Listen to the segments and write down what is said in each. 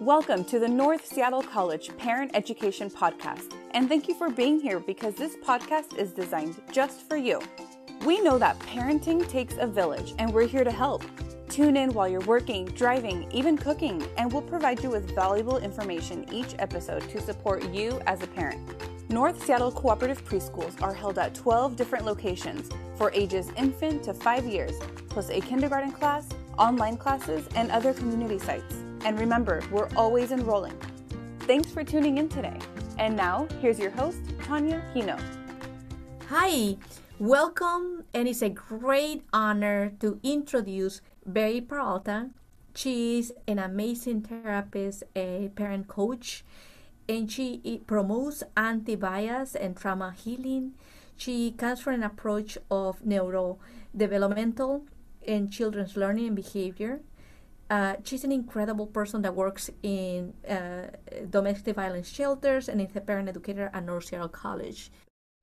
Welcome to the North Seattle College Parent Education Podcast, and thank you for being here because this podcast is designed just for you. We know that parenting takes a village, and we're here to help. Tune in while you're working, driving, even cooking, and we'll provide you with valuable information each episode to support you as a parent. North Seattle Cooperative Preschools are held at 12 different locations for ages infant to 5 years, plus a kindergarten class, online classes, and other community sites. And remember, we're always enrolling. Thanks for tuning in today. And now, here's your host, Tanya Hino. Hi, welcome, and it's a great honor to introduce Betty Peralta. She's an amazing therapist, a parent coach, and she promotes anti bias and trauma healing. She comes from an approach of neurodevelopmental and children's learning and behavior. Uh, she's an incredible person that works in uh, domestic violence shelters and is a parent educator at North Seattle College.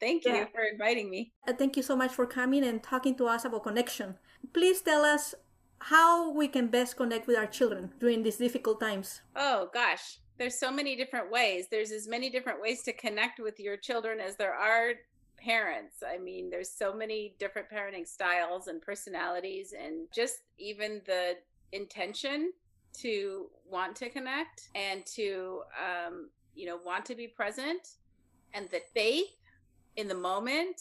Thank you yeah. for inviting me. Uh, thank you so much for coming and talking to us about connection. Please tell us how we can best connect with our children during these difficult times. Oh, gosh. There's so many different ways. There's as many different ways to connect with your children as there are parents. I mean, there's so many different parenting styles and personalities, and just even the intention to want to connect and to, um, you know, want to be present, and the faith in the moment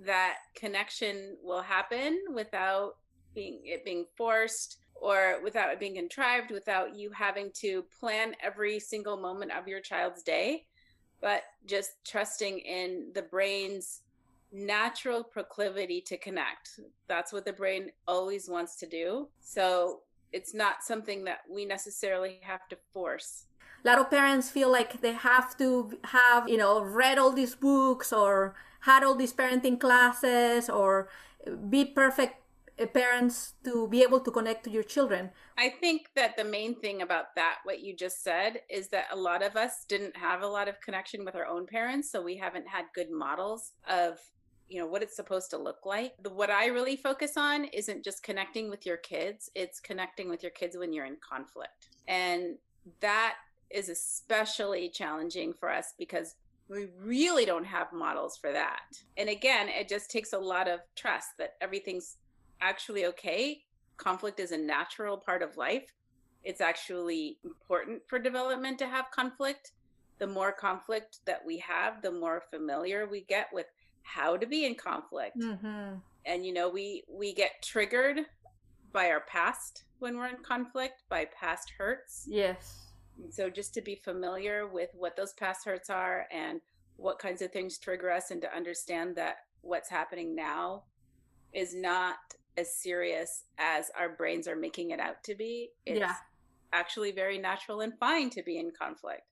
that connection will happen without being it being forced or without it being contrived without you having to plan every single moment of your child's day but just trusting in the brain's natural proclivity to connect. That's what the brain always wants to do. So it's not something that we necessarily have to force. A lot of parents feel like they have to have, you know, read all these books or had all these parenting classes or be perfect parents to be able to connect to your children. I think that the main thing about that, what you just said, is that a lot of us didn't have a lot of connection with our own parents. So we haven't had good models of you know what it's supposed to look like the, what i really focus on isn't just connecting with your kids it's connecting with your kids when you're in conflict and that is especially challenging for us because we really don't have models for that and again it just takes a lot of trust that everything's actually okay. Conflict is a natural part of life. It's actually important for development to have conflict. The more conflict that we have, the more familiar we get with how to be in conflict. Mm-hmm. And you know, we we get triggered by our past when we're in conflict, by past hurts. Yes. And so just to be familiar with what those past hurts are and what kinds of things trigger us and to understand that what's happening now is not as serious as our brains are making it out to be. It's yeah. actually very natural and fine to be in conflict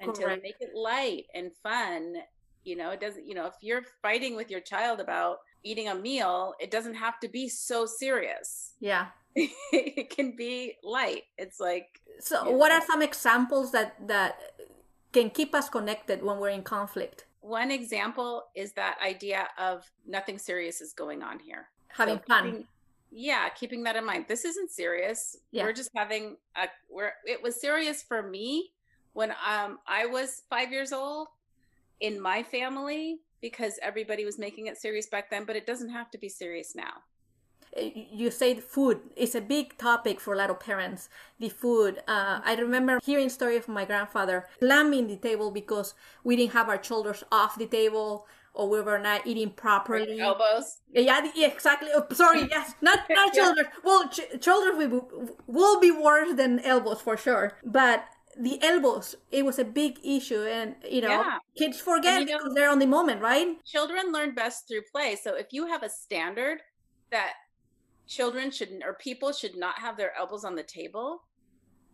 and Correct. to make it light and fun. You know, it doesn't, you know, if you're fighting with your child about eating a meal, it doesn't have to be so serious. Yeah. it can be light. It's like So what know. are some examples that that can keep us connected when we're in conflict? One example is that idea of nothing serious is going on here having so fun. Keeping, yeah, keeping that in mind. This isn't serious. Yeah. We're just having a where it was serious for me when um I was 5 years old in my family because everybody was making it serious back then, but it doesn't have to be serious now uh, you said food is a big topic for a lot of parents the food uh, i remember hearing story of my grandfather slamming the table because we didn't have our shoulders off the table or we were not eating properly. Elbows. Yeah, yeah, exactly. Oh, sorry, yes, not not yeah. shoulders. Well, ch- shoulders will, will be worse than elbows for sure. But the elbows, it was a big issue, and you know, yeah. kids forget you know, because they're on the moment, right? Children learn best through play. So if you have a standard that children should or people should not have their elbows on the table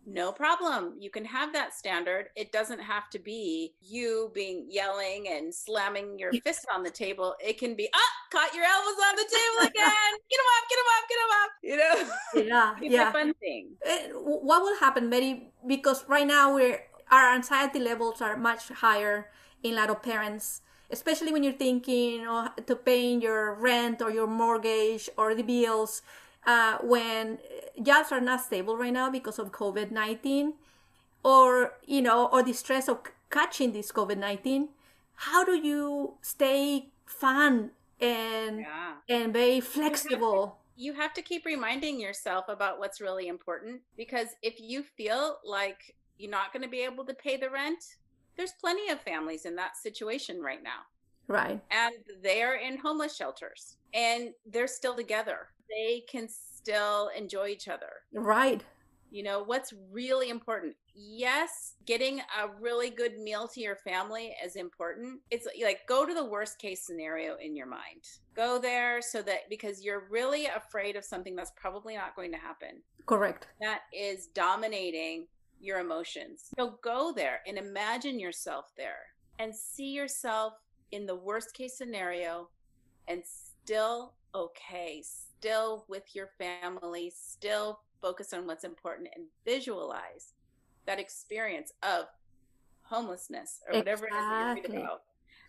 no problem. You can have that standard. It doesn't have to be you being yelling and slamming your fist on the table. It can be, ah, caught your elbows on the table again. get them up, get them up, get them up. You know? Yeah. it's yeah. a fun thing. It, what will happen, Mary? Because right now we're, our anxiety levels are much higher in a lot of parents especially when you're thinking oh, to paying your rent or your mortgage or the bills uh, when jobs are not stable right now because of COVID 19, or you know or the stress of catching this covid-19 how do you stay fun and Yeah. and very flexible You have to keep reminding yourself about what's really important because if you feel like you're not going to be able to pay the rent, there's plenty of families in that situation right now. right and they're in homeless shelters and they're still together. They can still enjoy each other. right You know, what's really important? Yes, getting a really good meal to your family is important. It's like go to the worst case scenario in your mind. Go there so that because you're really afraid of something that's probably not going to happen correct that is dominating your emotions. So go there and imagine yourself there and see yourself in the worst case scenario and still okay, still with your family, still focus on what's important and visualize that experience of homelessness or whatever it is that you're reading about.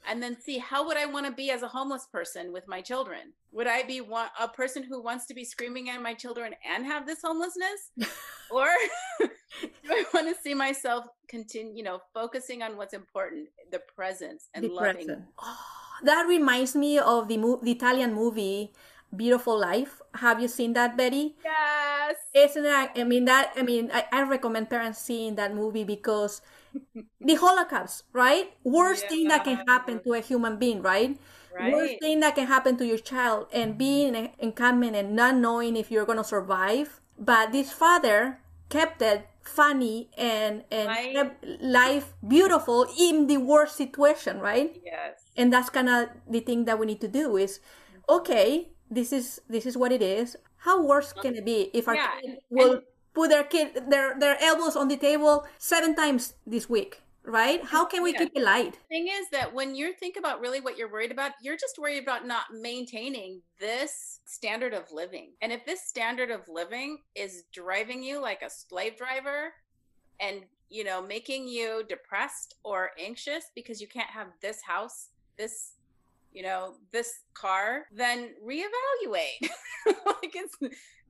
And then see how would I want to be as a homeless person with my children? Would I be one, a person who wants to be screaming at my children and have this homelessness? or do I want to see myself continue, you know, focusing on what's important, the presence and the loving? present. Oh, that reminds me of the, mo- the Italian movie Beautiful Life. Have you seen that, Betty? Yes. Isn't that? I mean that. I mean, I, I recommend parents seeing that movie because the Holocaust, right? Worst thing that can happen to a human being, right? Right. Worst thing that can happen to your child, and being in encampment and not knowing if you're gonna survive. But this father kept it funny and and Right. kept life beautiful in the worst situation, right? Yes. and that's kind of the thing that we need to do is mm-hmm. okay this is this is what it is how worse can it be if our Yeah, kid and- will put their kid their their elbows on the table seven times this week right how can we Yeah. keep it light thing is that when you think about really what you're worried about, you're just worried about not maintaining this standard of living. And if this standard of living is driving you like a slave driver and, you know, making you depressed or anxious because you can't have this house, this, you know, this car, then reevaluate. like it's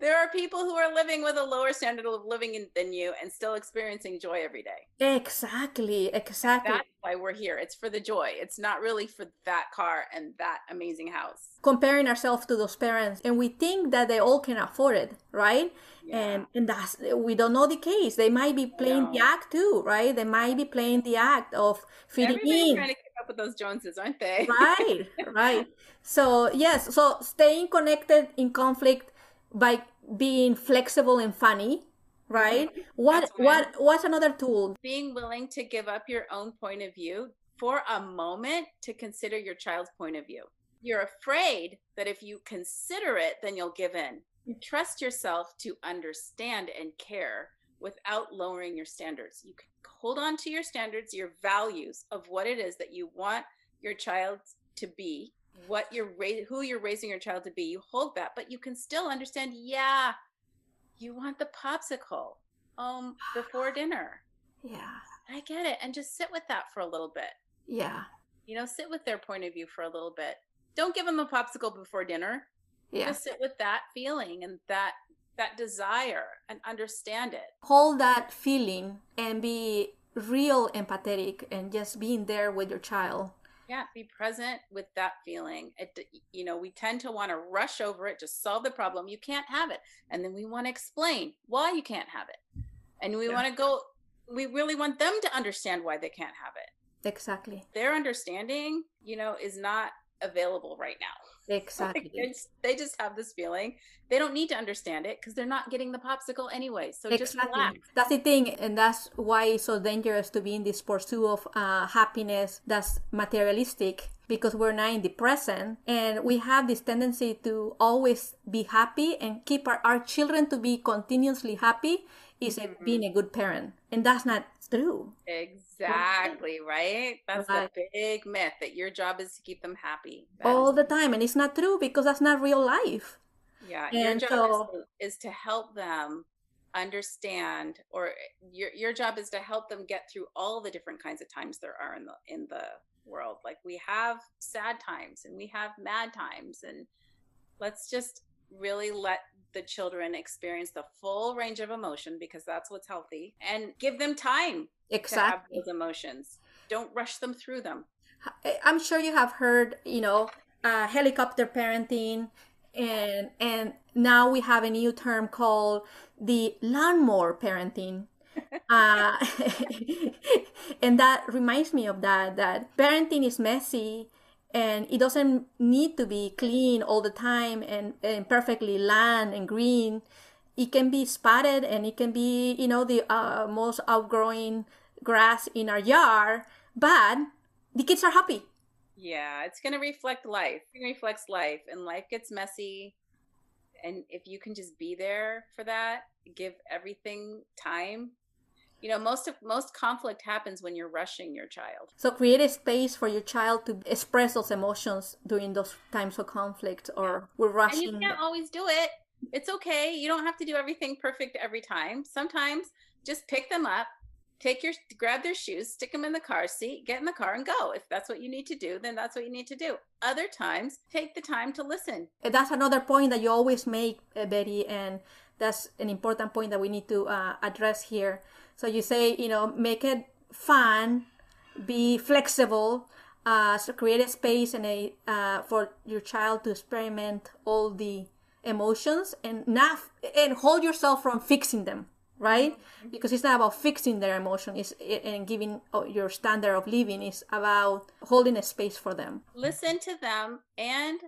there are people who are living with a lower standard of living in, than you and still experiencing joy every day exactly exactly that's why we're here. It's for the joy. It's not really for that car and that amazing house. comparing ourselves to those parents and we think that they all can afford it right Yeah. and and that's we don't know the case they might be playing the act too right they might be playing the act of fitting Everybody's in trying to keep up with those Joneses, aren't they? right right so yes so staying connected in conflict by being flexible and funny right what Mm-hmm. What right. what's another tool Being willing to give up your own point of view for a moment to consider your child's point of view. You're afraid that if you consider it, then you'll give in. Trust yourself to understand and care without lowering your standards. You can hold on to your standards, your values of what it is that you want your child to be, what you're ra- who you're raising your child to be. You hold that, but you can still understand, yeah, you want the popsicle um before dinner. yeah I get it. And just sit with that for a little bit. yeah You know, sit with their point of view for a little bit. Don't give them a popsicle before dinner. yeah Just sit with that feeling and that that desire and understand it. hold that feeling and be real empathetic and just being there with your child Yeah, be present with that feeling. It, you know, we tend to want to rush over it, just solve the problem. You can't have it, and then we want to explain why you can't have it, and we Yeah. want to go. We really want them to understand why they can't have it. exactly Their understanding, you know, is not available right now. Like, exactly they, just, they just have this feeling. They don't need to understand it because they're not getting the popsicle anyway. So just relax. That's the thing, and that's why it's so dangerous to be in this pursuit of uh, happiness that's materialistic because we're not in the present and we have this tendency to always be happy and keep our, our children to be continuously happy is a, Mhm. being a good parent. And that's not true. Exactly, right? That's Right. the big myth that your job is to keep them happy. That All is- the time. And it's not true because that's not real life. yeah, your job so- is, to, is to help them understand or your your job is to help them get through all the different kinds of times there are in the in the world. Like we have sad times and we have mad times and let's just really let the children experience the full range of emotion because that's what's healthy and give them time exactly to have those emotions. Don't rush them through them. I'm sure you have heard, you know, uh, helicopter parenting, and and now we have a new term called the lawnmower parenting. uh, and that reminds me of that. That parenting is messy, and it doesn't need to be clean all the time and, and perfectly land and green. It can be spotted, and it can be, you know, the uh, most outgrowing grass in our yard, but the kids are happy. Yeah, it's going to reflect life. It reflects life, and life gets messy. And if you can just be there for that, give everything time. You know, most of most conflict happens when you're rushing your child. So create a space for your child to express those emotions during those times of conflict, or we're rushing. And you can't always do it. It's okay. You don't have to do everything perfect every time. Sometimes just pick them up, take your grab their shoes stick them in the car seat get in the car and go if that's what you need to do then that's what you need to do other times take the time to listen that's another point that you always make uh, betty and that's an important point that we need to uh, address here so you say you know make it fun be flexible uh, so create a space and a uh, for your child to experiment all the emotions and not and hold yourself from fixing them right? Because it's not about fixing their emotion it's and giving oh, your standard of living is about holding a space for them. Listen to them and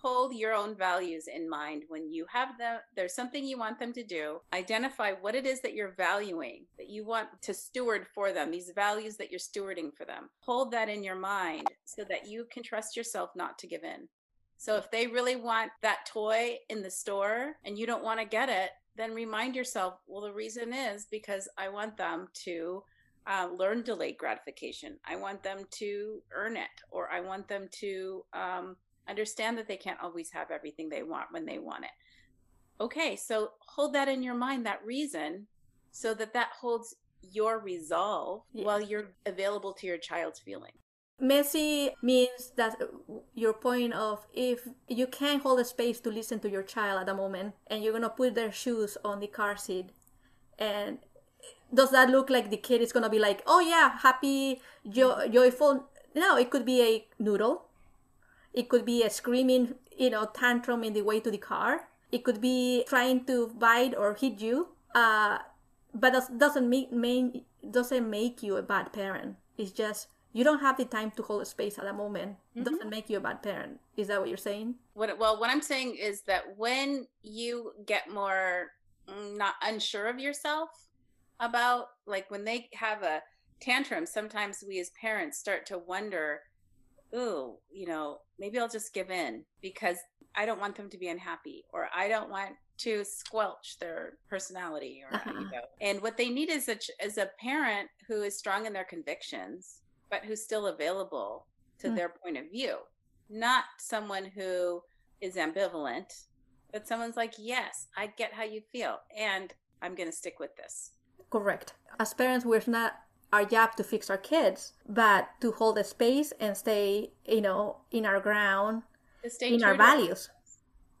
hold your own values in mind when you have them there's something you want them to do. Identify what it is that you're valuing that you want to steward for them these values that you're stewarding for them. Hold that in your mind so that you can trust yourself not to give in. So if they really want that toy in the store and you don't want to get it then remind yourself, well, the reason is because I want them to uh, learn delayed gratification. I want them to earn it, or I want them to um, understand that they can't always have everything they want when they want it. Okay, so hold that in your mind, that reason, so that that holds your resolve yes. while you're available to your child's feeling. Messy means that uh, your point of if you can't hold a space to listen to your child at the moment and you're gonna put their shoes on the car seat and does that look like the kid is gonna be like oh yeah happy jo- joyful no it could be a noodle it could be a screaming you know tantrum in the way to the car. It could be trying to bite or hit you uh, but that doesn't make, doesn't make you a bad parent. It's just you don't have the time to hold a space at a moment. Mm-hmm. doesn't make you a bad parent. Is that what you're saying? What, well what i'm saying is that when you get more mm, not unsure of yourself about like when they have a tantrum sometimes we as parents start to wonder ooh you know maybe i'll just give in because i don't want them to be unhappy or i don't want to squelch their personality or uh-huh. you know and what they need is a is a parent who is strong in their convictions but who's still available to mm. their point of view, not someone who is ambivalent, but someone's like, yes, I get how you feel, and I'm going to stick with this. Correct. As parents, we're not our job to fix our kids, but to hold a space and stay, you know, in our ground, to stay in our values.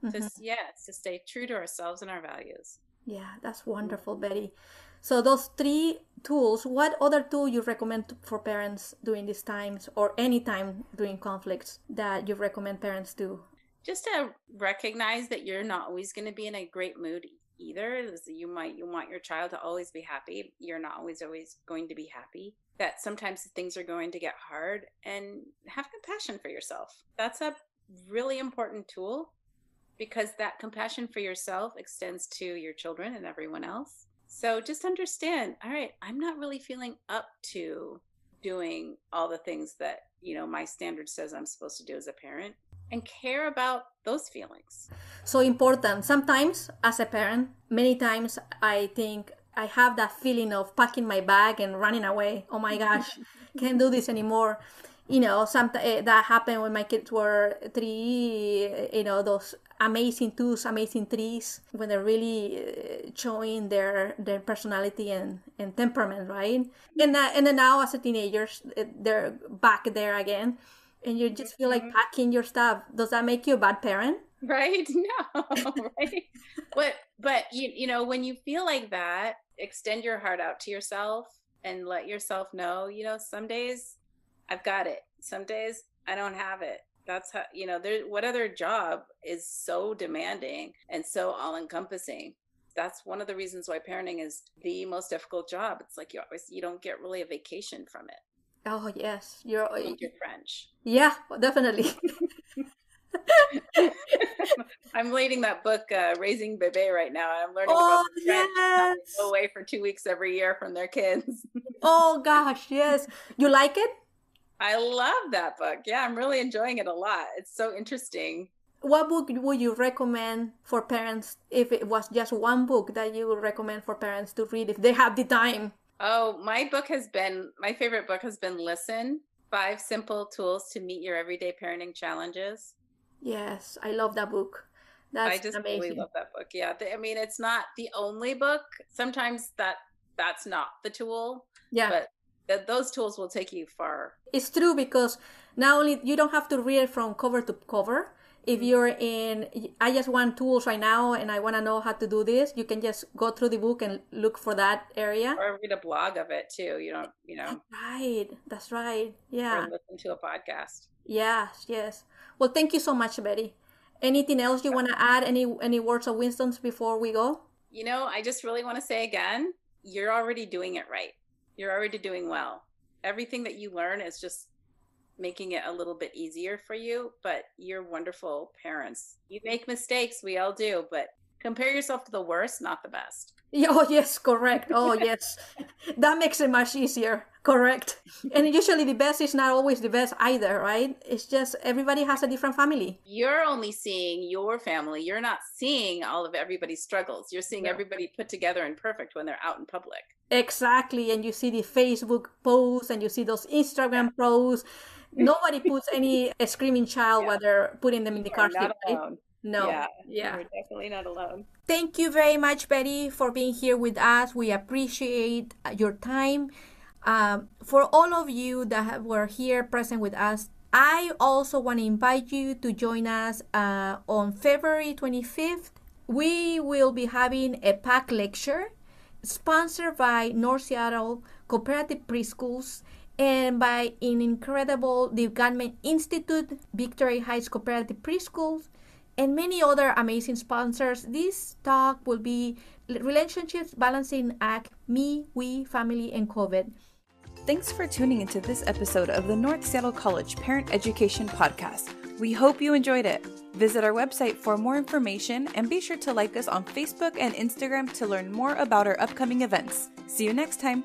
Mm-hmm. To, yes, to stay true to ourselves and our values. Yeah, that's wonderful, Betty. So those three tools, what other tool you recommend for parents during these times or any time during conflicts that you recommend parents do? Just to recognize that you're not always going to be in a great mood either. You might you want your child to always be happy. You're not always always going to be happy. That sometimes things are going to get hard and have compassion for yourself. That's a really important tool because that compassion for yourself extends to your children and everyone else. So just understand, all right, I'm not really feeling up to doing all the things that, you know, my standard says I'm supposed to do as a parent and care about those feelings. So important. Sometimes as a parent, many times I think I have that feeling of packing my bag and running away. Oh my gosh, can't do this anymore you know, something uh, that happened when my kids were three. You know, those amazing twos, amazing threes, when they're really uh, showing their their personality and, and temperament, right? And that, and then now as a teenagers, eh, they're back there again, and you just feel like mm-hmm. packing your stuff. Does that make you a bad parent? right? No right? But but you you know when you feel like that extend your heart out to yourself and let yourself know you know some days i've got it. Some days i don't have it. That's how you know there what other job is so demanding and so all encompassing that's one of the reasons why parenting is the most difficult job. It's like you always you don't get really a vacation from it oh yes you're like your french yeah definitely I'm reading that book, uh, Raising Bebe, right now. I'm learning oh, about French. Yes. Go away for two weeks every year from their kids. oh gosh, yes. You like it? I love that book. Yeah, I'm really enjoying it a lot. It's so interesting. What book would you recommend for parents if it was just one book that you would recommend for parents to read if they have the time? Oh, my book has been my favorite book has been Listen Five Simple Tools to Meet Your Everyday Parenting Challenges. Yes, I love that book. That's I just amazing. really love that book. Yeah, I mean, it's not the only book. Sometimes that that's not the tool. Yeah, but th- those tools will take you far. It's true because not only you don't have to read it from cover to cover. If you're in, I just want tools right now, and I want to know how to do this. You can just go through the book and look for that area, or read a blog of it too. You don't, you know. That's right. That's right. Yeah. Or listen to a podcast. Yes. Yes. Well, thank you so much, Betty. Anything else you want to add? Any any words of wisdom before we go? You know, I just really want to say again, you're already doing it right. You're already doing well. Everything that you learn is just making it a little bit easier for you, but you're wonderful parents. You make mistakes, we all do, but compare yourself to the worst, not the best. Oh, yes, correct. Oh, yes. that makes it much easier. Correct. And usually the best is not always the best either, right? It's just everybody has a different family. You're only seeing your family. You're not seeing all of everybody's struggles. You're seeing yeah. everybody put together and perfect when they're out in public. Exactly. And you see the Facebook posts and you see those Instagram posts. Nobody puts any screaming child yeah. while they're putting them in the car seat. Right? No. Yeah. Yeah. You're definitely not alone. Thank you very much, Betty, for being here with us. We appreciate your time. Um, for all of you that were here present with us, I also want to invite you to join us uh, on February 25th. We will be having a PAC lecture sponsored by North Seattle Cooperative Preschools and by an incredible the Gottman Institute, Victory Heights Cooperative Preschools, and many other amazing sponsors. This talk will be relationships balancing act me, we, family, and COVID. Thanks for tuning into this episode of the North Seattle College Parent Education Podcast. We hope you enjoyed it. Visit our website for more information and be sure to like us on Facebook and Instagram to learn more about our upcoming events. See you next time.